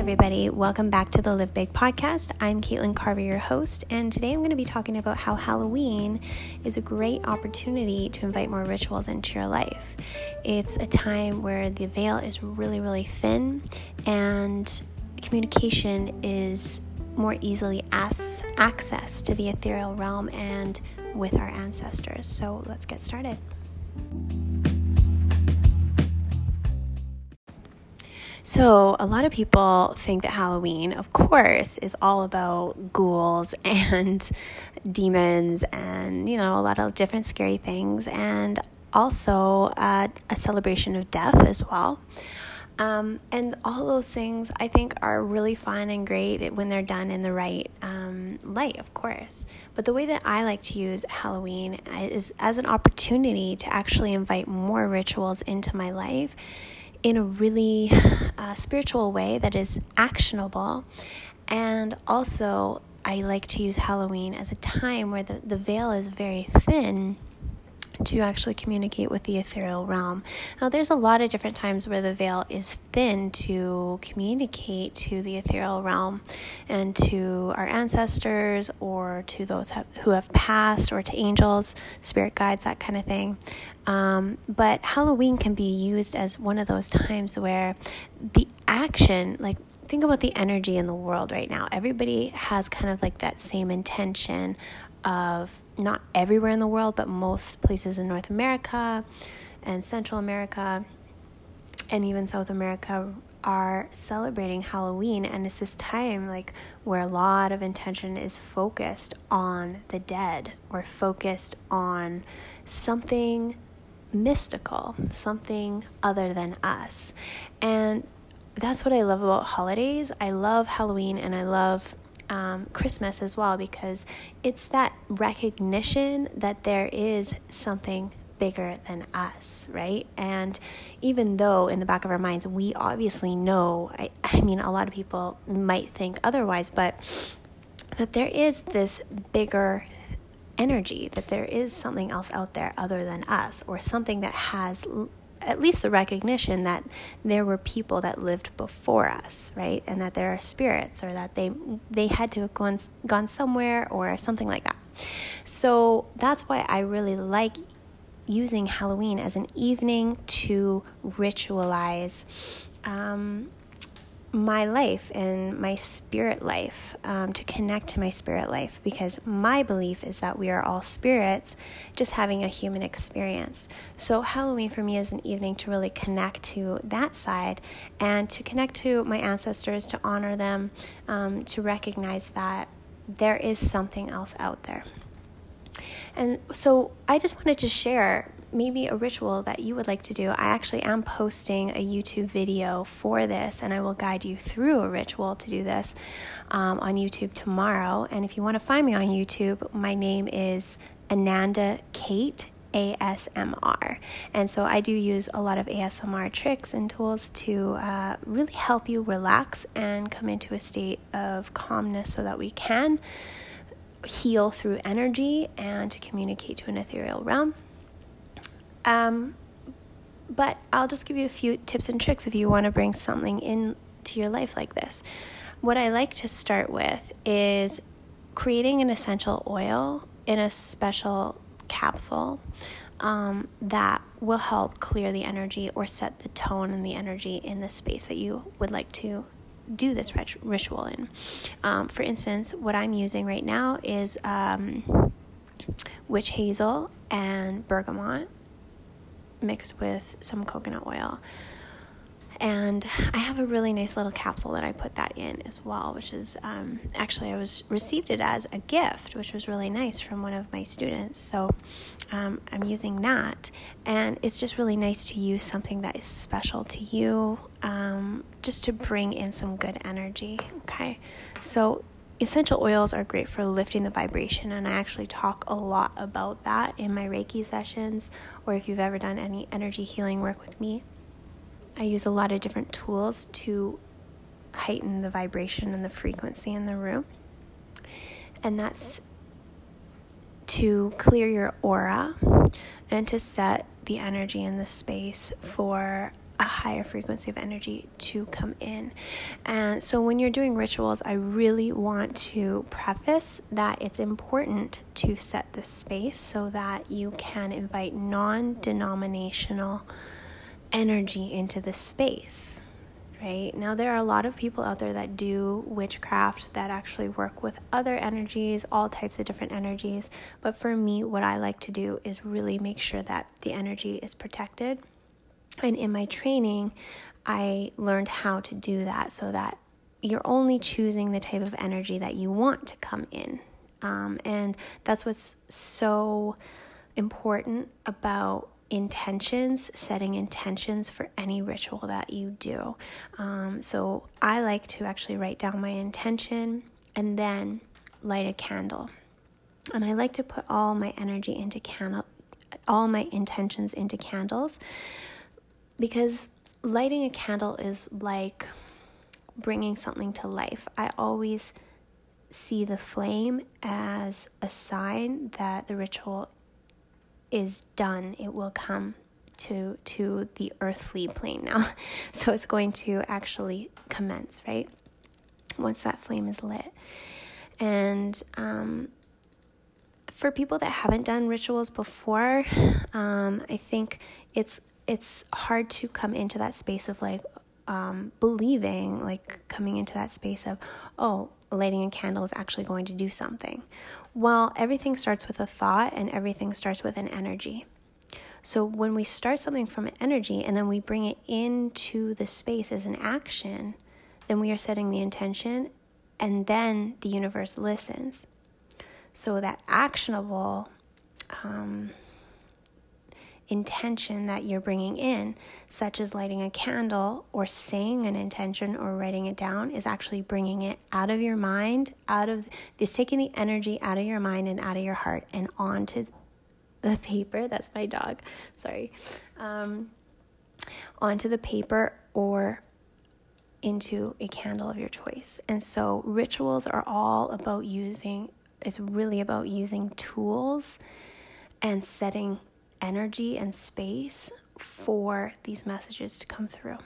everybody. Welcome back to the Live Big podcast. I'm Caitlin Carver, your host, and today I'm going to be talking about how Halloween is a great opportunity to invite more rituals into your life. It's a time where the veil is really, really thin and communication is more easily as- access to the ethereal realm and with our ancestors. So let's get started. So, a lot of people think that Halloween, of course, is all about ghouls and demons and, you know, a lot of different scary things, and also uh, a celebration of death as well. Um, and all those things I think are really fun and great when they're done in the right um, light, of course. But the way that I like to use Halloween is as an opportunity to actually invite more rituals into my life in a really uh, spiritual way that is actionable. And also, I like to use Halloween as a time where the, the veil is very thin to actually communicate with the ethereal realm. Now, there's a lot of different times where the veil is thin to communicate to the ethereal realm and to our ancestors or to those who have passed or to angels, spirit guides, that kind of thing. Um, but Halloween can be used as one of those times where the action, like think about the energy in the world right now. Everybody has kind of like that same intention of not everywhere in the world, but most places in North America and Central America and even South America are celebrating Halloween and it's this time like where a lot of intention is focused on the dead or focused on something mystical, something other than us. And that's what I love about holidays. I love Halloween and I love um, Christmas as well because it's that recognition that there is something bigger than us, right? And even though in the back of our minds we obviously know, I, I mean, a lot of people might think otherwise, but that there is this bigger energy, that there is something else out there other than us, or something that has at least the recognition that there were people that lived before us, right? And that there are spirits or that they they had to have gone gone somewhere or something like that. So that's why I really like using Halloween as an evening to ritualize um, my life and my spirit life um, to connect to my spirit life because my belief is that we are all spirits just having a human experience. So, Halloween for me is an evening to really connect to that side and to connect to my ancestors, to honor them, um, to recognize that there is something else out there. And so, I just wanted to share maybe a ritual that you would like to do, I actually am posting a YouTube video for this, and I will guide you through a ritual to do this um, on YouTube tomorrow. And if you want to find me on YouTube, my name is Ananda Kate. ASMR. And so I do use a lot of ASMR tricks and tools to uh, really help you relax and come into a state of calmness so that we can heal through energy and to communicate to an ethereal realm. Um, but I'll just give you a few tips and tricks if you want to bring something into your life like this. What I like to start with is creating an essential oil in a special capsule um, that will help clear the energy or set the tone and the energy in the space that you would like to do this rit- ritual in. Um, for instance, what I'm using right now is um, witch hazel and bergamot mixed with some coconut oil. And I have a really nice little capsule that I put that in as well, which is um, actually I was received it as a gift, which was really nice from one of my students. So um, I'm using that, and it's just really nice to use something that is special to you, um, just to bring in some good energy. Okay, so essential oils are great for lifting the vibration, and I actually talk a lot about that in my Reiki sessions, or if you've ever done any energy healing work with me. I use a lot of different tools to heighten the vibration and the frequency in the room, and that's to clear your aura and to set the energy in the space for a higher frequency of energy to come in. And so when you're doing rituals, I really want to preface that it's important to set the space so that you can invite non denominational energy into the space. Right now, there are a lot of people out there that do witchcraft that actually work with other energies, all types of different energies. But for me, what I like to do is really make sure that the energy is protected and in my training, I learned how to do that so that you're only choosing the type of energy that you want to come in. Um, and that's what's so important about intentions, setting intentions for any ritual that you do. Um, so I like to actually write down my intention and then light a candle. And I like to put all my energy into candle, all my intentions into candles because lighting a candle is like bringing something to life. I always see the flame as a sign that the ritual is done. It will come to to the earthly plane now. So it's going to actually commence, right? Once that flame is lit. And um, for people that haven't done rituals before, um, I think it's it's hard to come into that space of like um, believing, like coming into that space of, oh, lighting a candle is actually going to do something. Well, everything starts with a thought and everything starts with an energy. So when we start something from an energy and then we bring it into the space as an action, then we are setting the intention and then the universe listens. So that actionable um, intention that you're bringing in, such as lighting a candle or saying an intention or writing it down, is actually bringing it out of your mind, out of this taking the energy out of your mind and out of your heart and onto the paper. That's my dog. Sorry. Um, onto the paper or into a candle of your choice. And so rituals are all about using, it's really about using tools and setting energy and space for these messages to come through.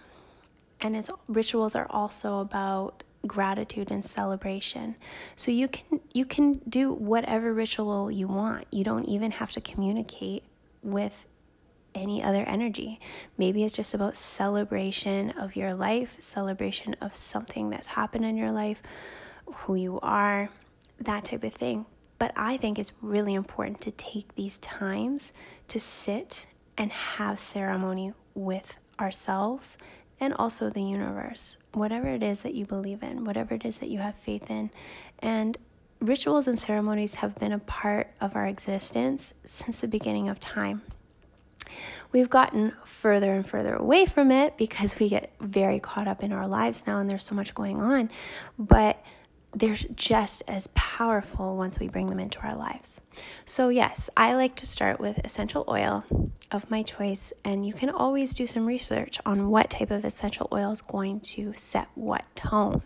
And its rituals are also about gratitude and celebration. So you can you can do whatever ritual you want. You don't even have to communicate with any other energy. Maybe it's just about celebration of your life, celebration of something that's happened in your life, who you are, that type of thing. But I think it's really important to take these times to sit and have ceremony with ourselves and also the universe, whatever it is that you believe in, whatever it is that you have faith in. And rituals and ceremonies have been a part of our existence since the beginning of time. We've gotten further and further away from it because we get very caught up in our lives now and there's so much going on. But they're just as powerful once we bring them into our lives. So, yes, I like to start with essential oil of my choice, and you can always do some research on what type of essential oil is going to set what tone.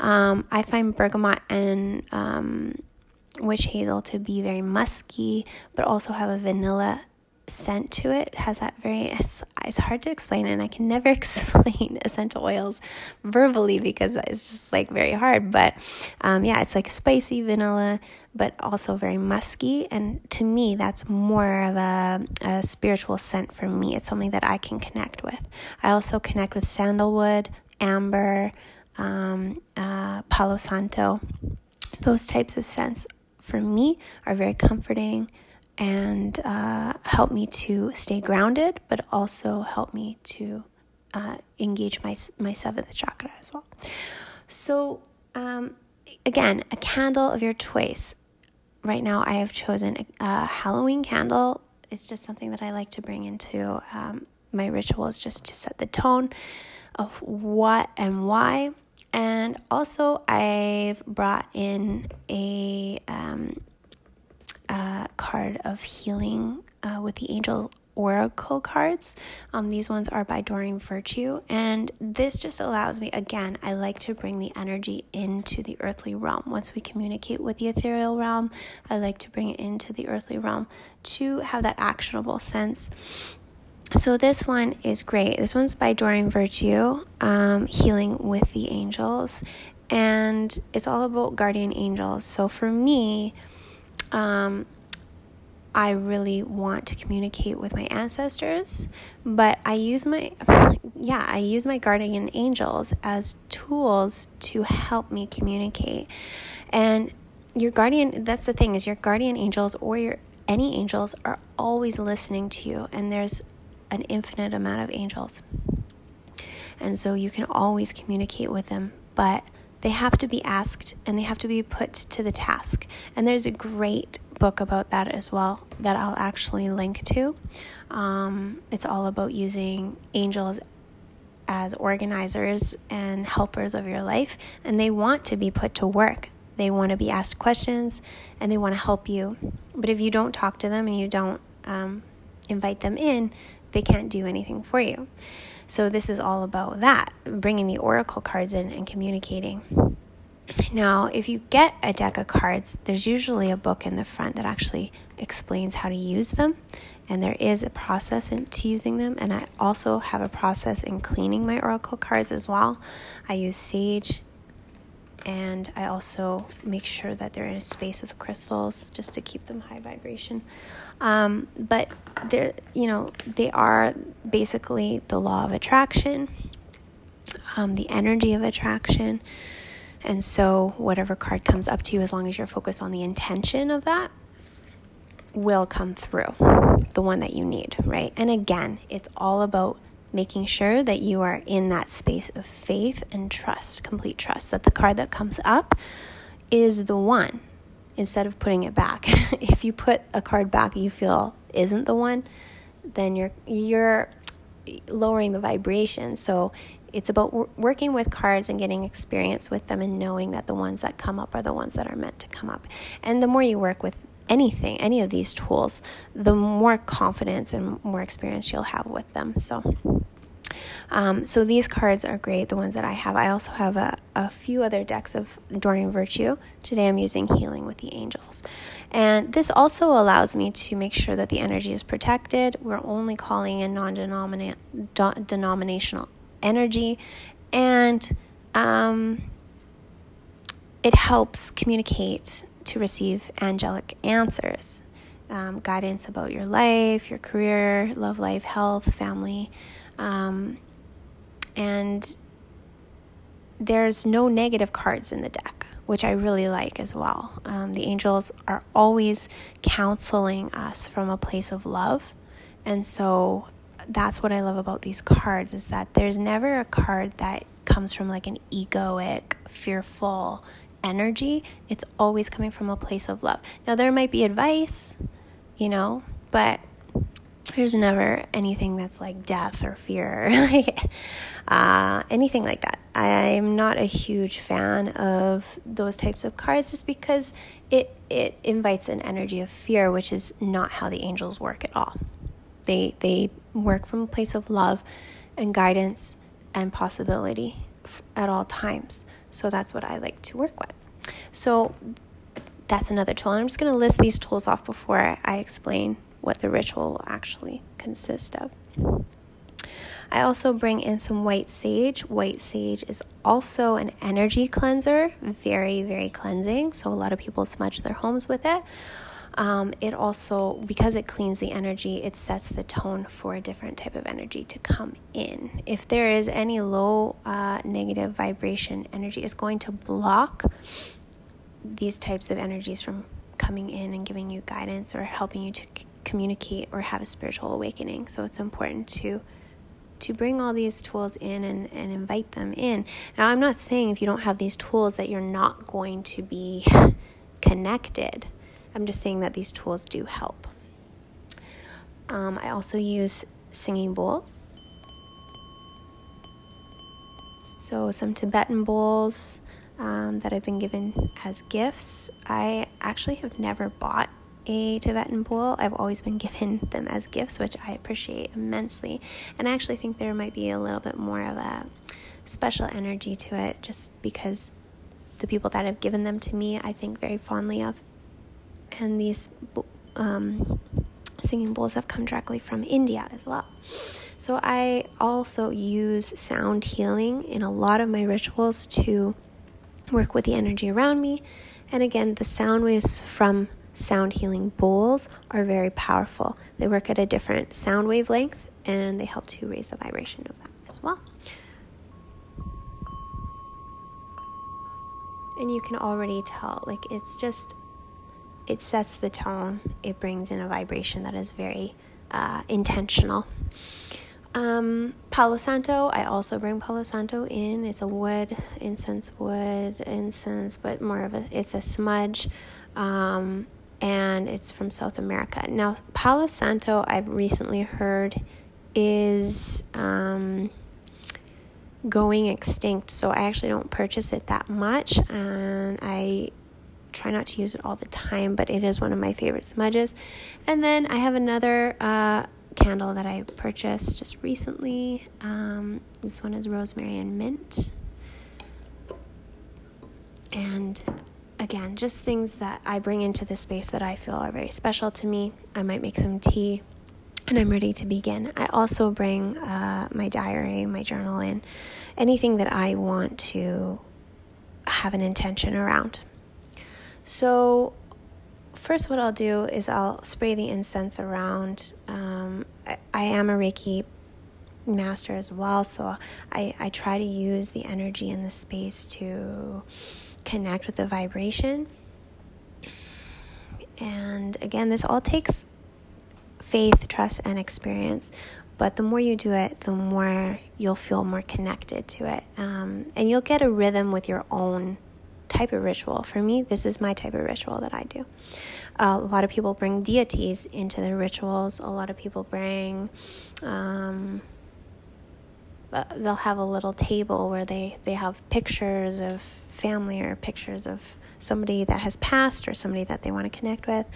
Um, I find bergamot and um, witch hazel to be very musky, but also have a vanilla scent to it. has that very it's it's hard to explain and I can never explain essential oils verbally because it's just like very hard but um, yeah it's like spicy vanilla but also very musky and to me that's more of a, a spiritual scent for me it's something that I can connect with I also connect with sandalwood amber um, uh, palo santo those types of scents for me are very comforting and uh, help me to stay grounded, but also help me to uh, engage my, my seventh chakra as well. So, um, again, a candle of your choice. Right now, I have chosen a, a, Halloween candle. It's just something that I like to bring into um, my rituals just to set the tone of what and why. And also, I've brought in a um, uh, card of healing uh, with the angel oracle cards. Um, these ones are by Doreen Virtue, and this just allows me, again, I like to bring the energy into the earthly realm. Once we communicate with the ethereal realm, I like to bring it into the earthly realm to have that actionable sense so this one is great. This one's by Doreen Virtue, um, Healing with the Angels, and it's all about guardian angels. So for me, um, I really want to communicate with my ancestors, but I use my yeah, I use my guardian angels as tools to help me communicate. And your guardian that's the thing is your guardian angels or your any angels are always listening to you and there's an infinite amount of angels. And so you can always communicate with them, but they have to be asked and they have to be put to the task. And there's a great book about that as well that I'll actually link to. Um, it's all about using angels as organizers and helpers of your life, and they want to be put to work. They want to be asked questions and they want to help you. But if you don't talk to them and you don't um, invite them in, they can't do anything for you. So, this is all about that bringing the oracle cards in and communicating. Now, if you get a deck of cards, there's usually a book in the front that actually explains how to use them. And there is a process into using them. And I also have a process in cleaning my oracle cards as well. I use sage and I also make sure that they're in a space with crystals just to keep them high vibration. Um, but they're, you know, they are basically the law of attraction, um, the energy of attraction. And so, whatever card comes up to you, as long as you're focused on the intention of that, will come through the one that you need, right? And again, it's all about making sure that you are in that space of faith and trust, complete trust, that the card that comes up is the one instead of putting it back. if you put a card back you feel isn't the one, then you're you're lowering the vibration. So it's about working with cards and getting experience with them and knowing that the ones that come up are the ones that are meant to come up. And the more you work with anything, any of these tools, the more confidence and more experience you'll have with them. So um, so these cards are great, the ones that I have. I also have a, a few other decks of Doreen Virtue. Today I'm using Healing with the Angels. And this also allows me to make sure that the energy is protected. We're only calling in non denominational energy. And um, it helps communicate to receive angelic answers. Um, guidance about your life, your career, love life, health, family, um, and there's no negative cards in the deck, which I really like as well. Um, the angels are always counseling us from a place of love. And so that's what I love about these cards is that there's never a card that comes from like an egoic, fearful energy. It's always coming from a place of love. Now, there might be advice, you know, but there's never anything that's like death or fear, uh, anything like that. I'm not a huge fan of those types of cards just because it it invites an energy of fear, which is not how the angels work at all. They they work from a place of love and guidance and possibility at all times. So that's what I like to work with. So that's another tool. And I'm just going to list these tools off before I explain what the ritual will actually consist of. I also bring in some white sage. White sage is also an energy cleanser, very, very cleansing. So, a lot of people smudge their homes with it. Um, it also, because it cleans the energy, it sets the tone for a different type of energy to come in. If there is any low uh, negative vibration energy, it's going to block these types of energies from coming in and giving you guidance or helping you to communicate or have a spiritual awakening. So it's important to to bring all these tools in and, and invite them in. Now I'm not saying if you don't have these tools that you're not going to be connected. I'm just saying that these tools do help. Um, I also use singing bowls. So, some Tibetan bowls um, that I've been given as gifts. I actually have never bought a Tibetan bowl. I've always been given them as gifts, which I appreciate immensely. And I actually think there might be a little bit more of a special energy to it just because the people that have given them to me, I think very fondly of. And these um, singing bowls have come directly from India as well. So I also use sound healing in a lot of my rituals to work with the energy around me. And again, the sound waves from sound healing bowls are very powerful. They work at a different sound wavelength and they help to raise the vibration of that as well. And you can already tell, like, it's just, it sets the tone. It brings in a vibration that is very uh, intentional. Um, Palo Santo, I also bring Palo Santo in. It's a wood, incense wood, incense, but more of a, it's a smudge. Um, and it's from South America. Now, Palo Santo, I've recently heard, is um, going extinct, so I actually don't purchase it that much, and I try not to use it all the time, but it is one of my favorite smudges. And then I have another uh, candle that I purchased just recently. Um, this one is rosemary and mint. And again, just things that I bring into the space that I feel are very special to me. I might make some tea and I'm ready to begin. I also bring uh, my diary, my journal in, anything that I want to have an intention around. So, first, what I'll do is I'll spray the incense around. Um, I, I, am a Reiki master as well, so I, I try to use the energy in the space to connect with the vibration. And again, this all takes faith, trust, and experience. But the more you do it, the more you'll feel more connected to it. Um, and you'll get a rhythm with your own type of ritual. For me, this is my type of ritual that I do. Uh, a lot of people bring deities into their rituals. A lot of people bring, um, uh, they'll have a little table where they, they have pictures of family or pictures of somebody that has passed or somebody that they want to connect with.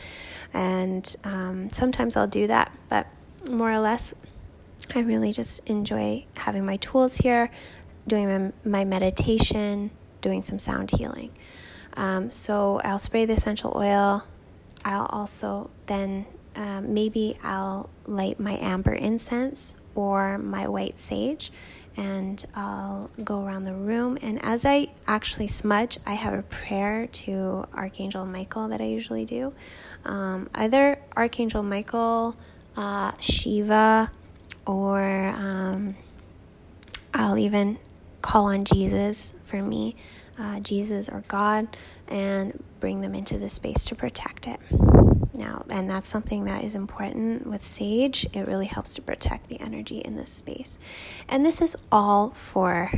And um, sometimes I'll do that, but more or less, I really just enjoy having my tools here, doing my, my meditation, doing some sound healing. Um, so I'll spray the essential oil. I'll also then um, maybe I'll light my amber incense or my white sage and I'll go around the room. And as I actually smudge, I have a prayer to Archangel Michael that I usually do. Um, either Archangel Michael, uh, Shiva, or um, I'll even call on Jesus for me, uh, Jesus or God, and bring them into the space to protect it now. And that's something that is important with sage. It really helps to protect the energy in this space. And this is all for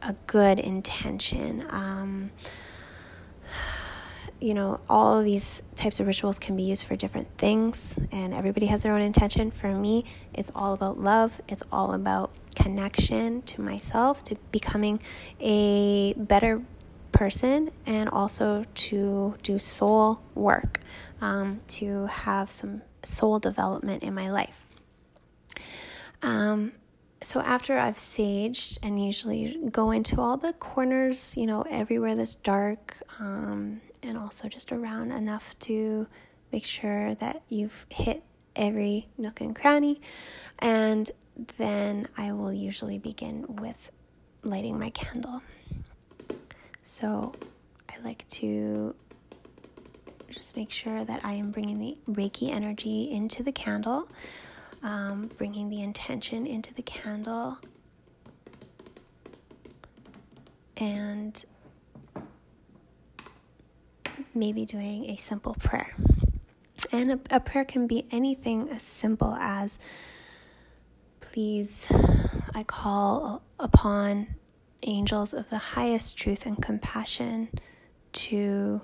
a good intention. Um, you know, all of these types of rituals can be used for different things, and everybody has their own intention. For me, it's all about love, it's all about connection to myself, to becoming a better person, and also to do soul work um, to have some soul development in my life. Um, so after I've saged and usually go into all the corners, you know, everywhere that's dark, um, and also just around enough to make sure that you've hit every nook and cranny. And then I will usually begin with lighting my candle. So I like to just make sure that I am bringing the Reiki energy into the candle, um, bringing the intention into the candle, and maybe doing a simple prayer. And a, a prayer can be anything as simple as, Please, I call upon angels of the highest truth and compassion to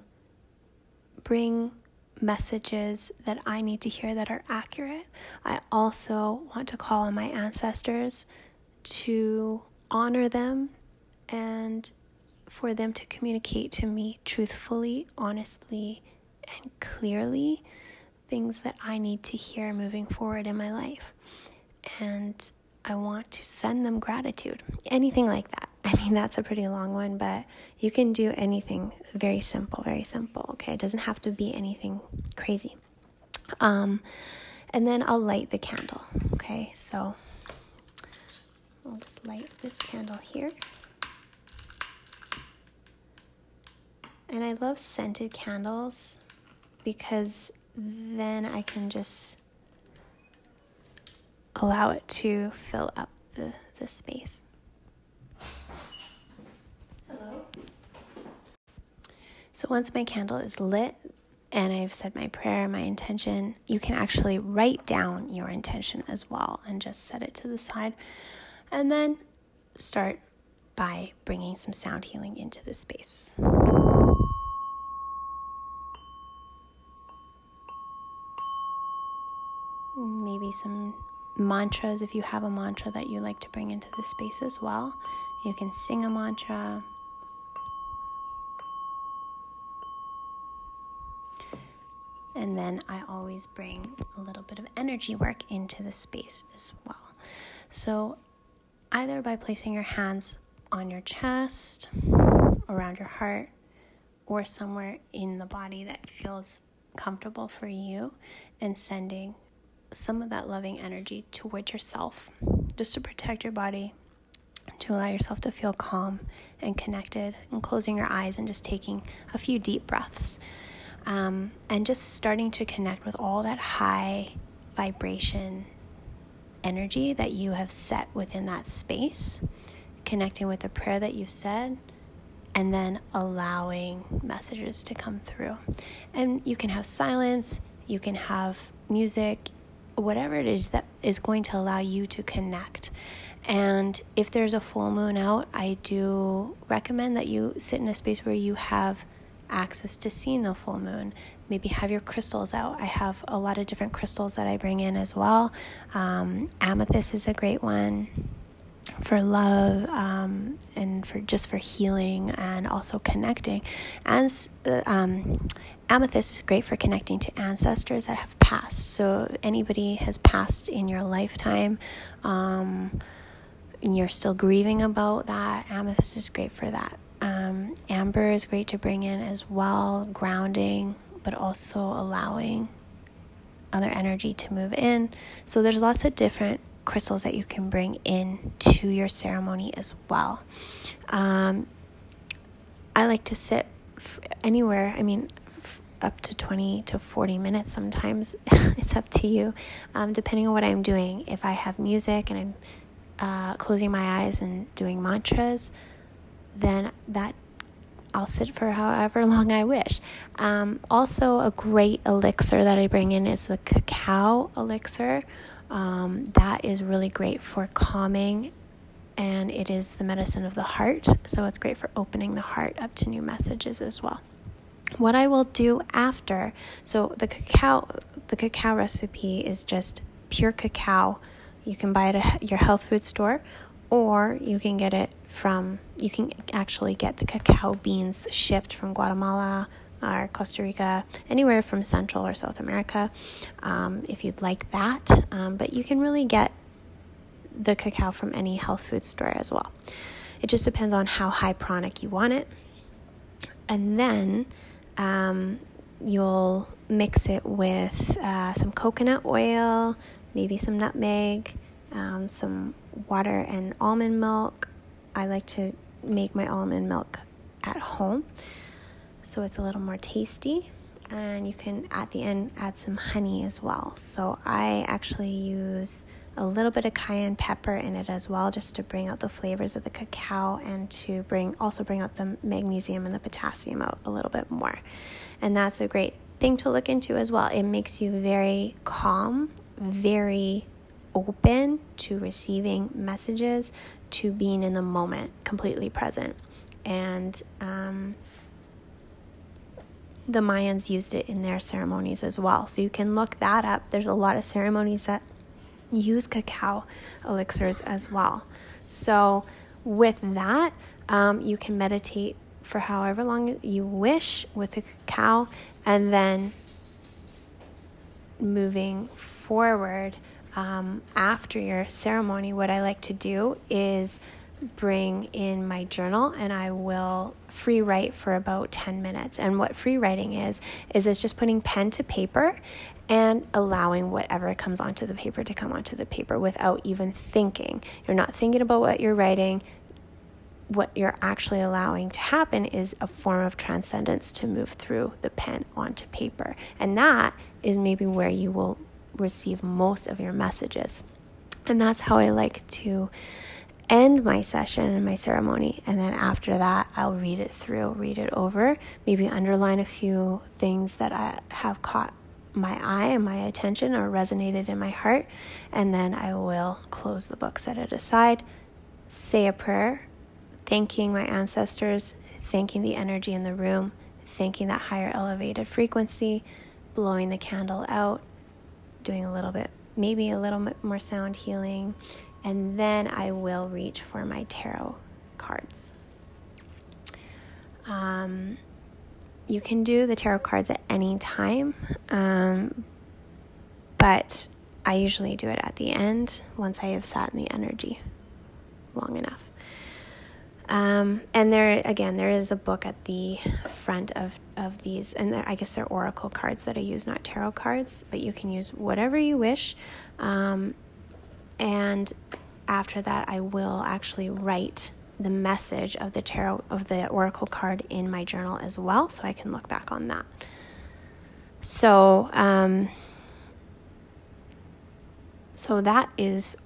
bring messages that I need to hear that are accurate. I also want to call on my ancestors to honor them and for them to communicate to me truthfully, honestly, and clearly things that I need to hear moving forward in my life. And I want to send them gratitude. Anything like that. I mean, that's a pretty long one, but you can do anything very simple, very simple. Okay, it doesn't have to be anything crazy. Um, And then I'll light the candle. Okay, so I'll just light this candle here. And I love scented candles because then I can just allow it to fill up the, the space. So once my candle is lit and I've said my prayer, my intention, you can actually write down your intention as well and just set it to the side. And then start by bringing some sound healing into the space. Maybe some mantras if you have a mantra that you like to bring into the space as well. You can sing a mantra. And then I always bring a little bit of energy work into the space as well. So, either by placing your hands on your chest, around your heart, or somewhere in the body that feels comfortable for you, and sending some of that loving energy towards yourself just to protect your body, to allow yourself to feel calm and connected, and closing your eyes and just taking a few deep breaths. Um, and just starting to connect with all that high vibration energy that you have set within that space, connecting with the prayer that you said, and then allowing messages to come through. And you can have silence, you can have music, whatever it is that is going to allow you to connect. And if there's a full moon out, I do recommend that you sit in a space where you have access to seeing the full moon. Maybe have your crystals out. I have a lot of different crystals that I bring in as well. Um, amethyst is a great one for love um, and for just for healing and also connecting. And uh, um, amethyst is great for connecting to ancestors that have passed. So anybody has passed in your lifetime. Um, and you're still grieving about that, amethyst is great for that. Um, amber is great to bring in as well, grounding, but also allowing other energy to move in. So there's lots of different crystals that you can bring in to your ceremony as well. Um, I like to sit f- anywhere. I mean, f- up to 20 to 40 minutes sometimes. it's up to you, um, depending on what I'm doing. If I have music and I'm uh, closing my eyes and doing mantras, then that I'll sit for however long I wish. Um, also, a great elixir that I bring in is the cacao elixir. Um, that is really great for calming, and it is the medicine of the heart. So it's great for opening the heart up to new messages as well. What I will do after, so the cacao, the cacao recipe is just pure cacao. You can buy it at your health food store, or you can get it from you can actually get the cacao beans shipped from Guatemala or Costa Rica, anywhere from Central or South America, um, if you'd like that. Um, but you can really get the cacao from any health food store as well. It just depends on how high pranic you want it. And then um, you'll mix it with uh, some coconut oil, maybe some nutmeg, um, some water and almond milk. I like to make my almond milk at home so it's a little more tasty. And you can at the end add some honey as well. So I actually use a little bit of cayenne pepper in it as well, just to bring out the flavors of the cacao and to bring also bring out the magnesium and the potassium out a little bit more. And that's a great thing to look into as well. It makes you very calm, very open to receiving messages, to being in the moment, completely present. And um, the Mayans used it in their ceremonies as well. So you can look that up. There's a lot of ceremonies that use cacao elixirs as well. So, with that, um, you can meditate for however long you wish with the cacao, and then moving forward um, after your ceremony, what I like to do is bring in my journal and I will free write for about 10 minutes. And what free writing is, is it's just putting pen to paper and allowing whatever comes onto the paper to come onto the paper without even thinking. You're not thinking about what you're writing. What you're actually allowing to happen is a form of transcendence to move through the pen onto paper. And that is maybe where you will receive most of your messages. And that's how I like to end my session and my ceremony. And then after that, I'll read it through, read it over, maybe underline a few things that I have caught my eye and my attention or resonated in my heart. And then I will close the book, set it aside, say a prayer, thanking my ancestors, thanking the energy in the room, thanking that higher elevated frequency, blowing the candle out, doing a little bit, maybe a little bit more sound healing, and then I will reach for my tarot cards. Um, you can do the tarot cards at any time, um, but I usually do it at the end once I have sat in the energy long enough. Um, and there again, there is a book at the front of, of these, and I guess they're oracle cards that I use, not tarot cards, but you can use whatever you wish. Um, and after that, I will actually write the message of the tarot of the oracle card in my journal as well, so I can look back on that. So, um, so that is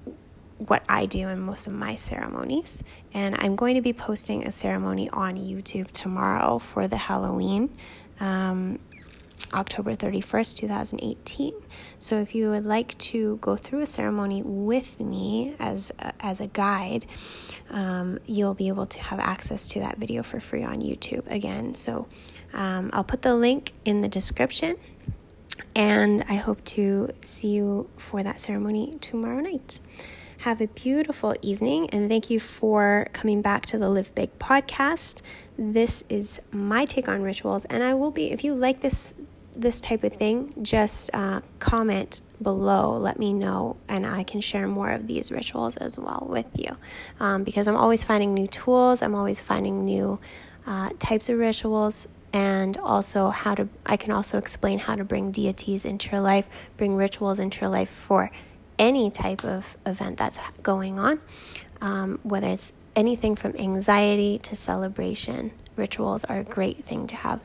what I do in most of my ceremonies. And I'm going to be posting a ceremony on YouTube tomorrow for the Halloween. Um, October 31st, 2018. So if you would like to go through a ceremony with me as a, as a guide, um, you'll be able to have access to that video for free on YouTube again. So um, I'll put the link in the description. And I hope to see you for that ceremony tomorrow night. Have a beautiful evening and thank you for coming back to the Live Big podcast. This is my take on rituals, and I will be, if you like this this type of thing, just uh, comment below. Let me know, and I can share more of these rituals as well with you. Um, because I'm always finding new tools, I'm always finding new uh, types of rituals, and also how to. I can also explain how to bring deities into your life, bring rituals into your life for any type of event that's going on, um, whether it's anything from anxiety to celebration. Rituals are a great thing to have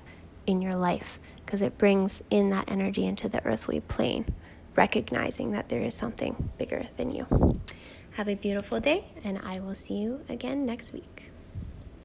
in your life because it brings in that energy into the earthly plane, recognizing that there is something bigger than you. Have a beautiful day, and I will see you again next week.